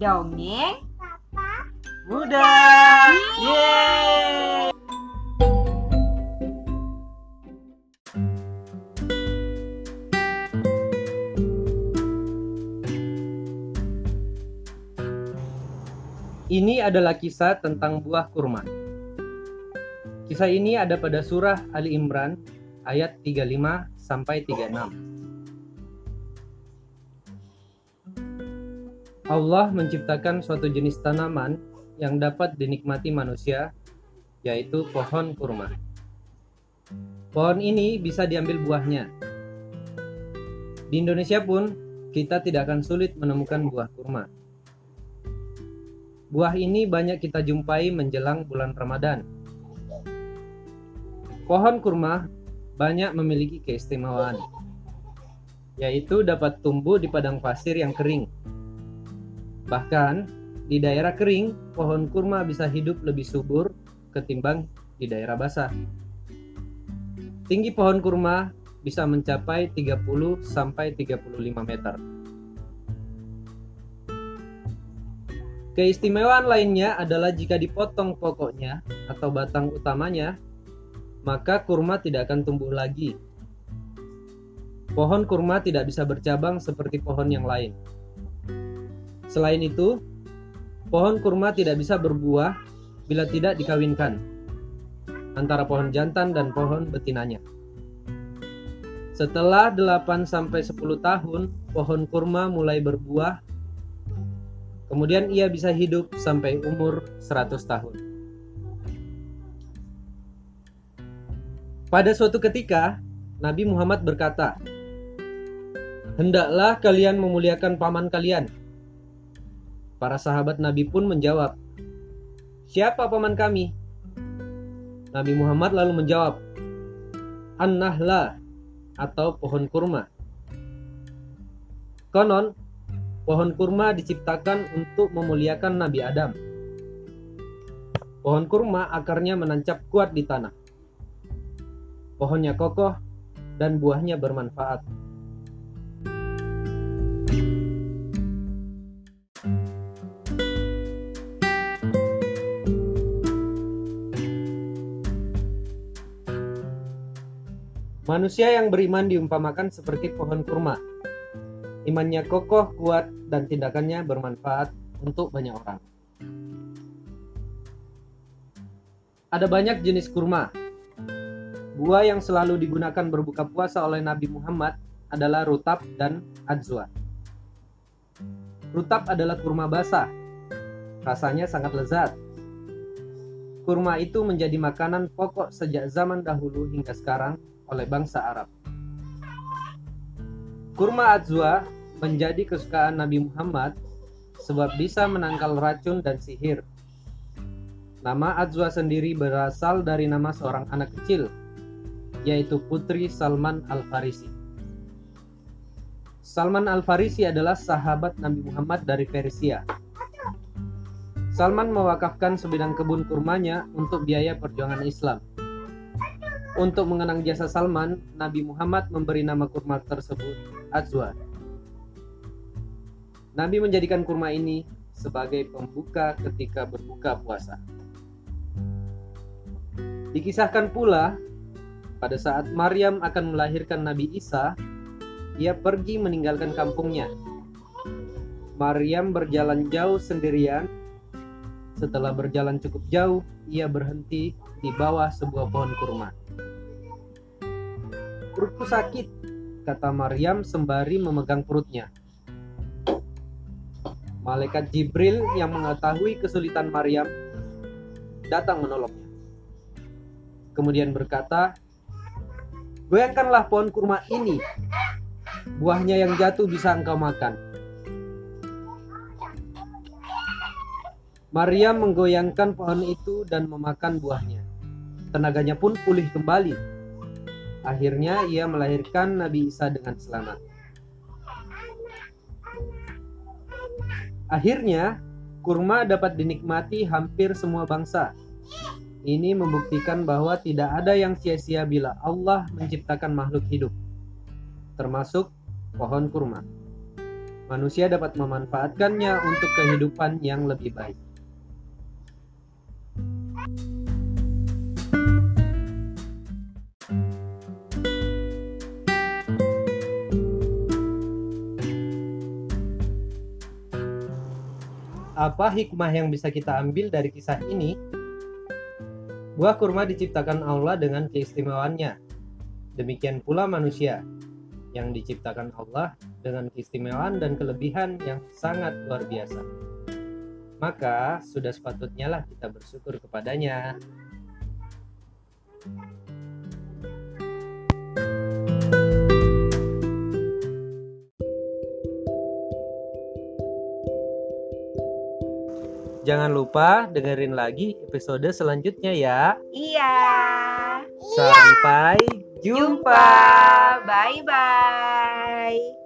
Dongeng Muda. Yeay. Ini adalah kisah tentang buah kurma. Kisah ini ada pada surah Ali Imran ayat 35 sampai 36. Allah menciptakan suatu jenis tanaman yang dapat dinikmati manusia, yaitu pohon kurma. Pohon ini bisa diambil buahnya. Di Indonesia pun, kita tidak akan sulit menemukan buah kurma. Buah ini banyak kita jumpai menjelang bulan Ramadan. Pohon kurma banyak memiliki keistimewaan, yaitu dapat tumbuh di padang pasir yang kering. Bahkan di daerah kering, pohon kurma bisa hidup lebih subur ketimbang di daerah basah. Tinggi pohon kurma bisa mencapai 30 sampai 35 meter. Keistimewaan lainnya adalah jika dipotong pokoknya atau batang utamanya, maka kurma tidak akan tumbuh lagi. Pohon kurma tidak bisa bercabang seperti pohon yang lain. Selain itu, pohon kurma tidak bisa berbuah bila tidak dikawinkan antara pohon jantan dan pohon betinanya. Setelah 8 sampai 10 tahun, pohon kurma mulai berbuah. Kemudian ia bisa hidup sampai umur 100 tahun. Pada suatu ketika, Nabi Muhammad berkata, "Hendaklah kalian memuliakan paman kalian." Para sahabat Nabi pun menjawab, "Siapa paman kami?" Nabi Muhammad lalu menjawab, "An-Nahla atau pohon kurma." Konon, pohon kurma diciptakan untuk memuliakan Nabi Adam. Pohon kurma akarnya menancap kuat di tanah. Pohonnya kokoh dan buahnya bermanfaat. Manusia yang beriman diumpamakan seperti pohon kurma. Imannya kokoh, kuat, dan tindakannya bermanfaat untuk banyak orang. Ada banyak jenis kurma. Buah yang selalu digunakan berbuka puasa oleh Nabi Muhammad adalah rutab dan adzwa. Rutab adalah kurma basah. Rasanya sangat lezat. Kurma itu menjadi makanan pokok sejak zaman dahulu hingga sekarang oleh bangsa Arab. Kurma adzwa menjadi kesukaan Nabi Muhammad sebab bisa menangkal racun dan sihir. Nama adzwa sendiri berasal dari nama seorang anak kecil, yaitu Putri Salman Al-Farisi. Salman Al-Farisi adalah sahabat Nabi Muhammad dari Persia. Salman mewakafkan sebidang kebun kurmanya untuk biaya perjuangan Islam. Untuk mengenang jasa Salman, Nabi Muhammad memberi nama kurma tersebut Azwa. Nabi menjadikan kurma ini sebagai pembuka ketika berbuka puasa. Dikisahkan pula, pada saat Maryam akan melahirkan Nabi Isa, ia pergi meninggalkan kampungnya. Maryam berjalan jauh sendirian. Setelah berjalan cukup jauh, ia berhenti di bawah sebuah pohon kurma. Perutku sakit, kata Maryam sembari memegang perutnya. Malaikat Jibril yang mengetahui kesulitan Maryam datang menolongnya. Kemudian berkata, Goyangkanlah pohon kurma ini. Buahnya yang jatuh bisa engkau makan. Maryam menggoyangkan pohon itu dan memakan buahnya. Tenaganya pun pulih kembali. Akhirnya ia melahirkan Nabi Isa dengan selamat. Akhirnya, kurma dapat dinikmati hampir semua bangsa. Ini membuktikan bahwa tidak ada yang sia-sia bila Allah menciptakan makhluk hidup, termasuk pohon kurma. manusia dapat memanfaatkannya untuk kehidupan yang lebih baik. Apa hikmah yang bisa kita ambil dari kisah ini? Buah kurma diciptakan Allah dengan keistimewaannya. Demikian pula manusia yang diciptakan Allah dengan keistimewaan dan kelebihan yang sangat luar biasa. Maka sudah sepatutnya lah kita bersyukur kepadanya. Jangan lupa dengerin lagi episode selanjutnya ya. Iya. Sampai jumpa. Bye bye. Bye.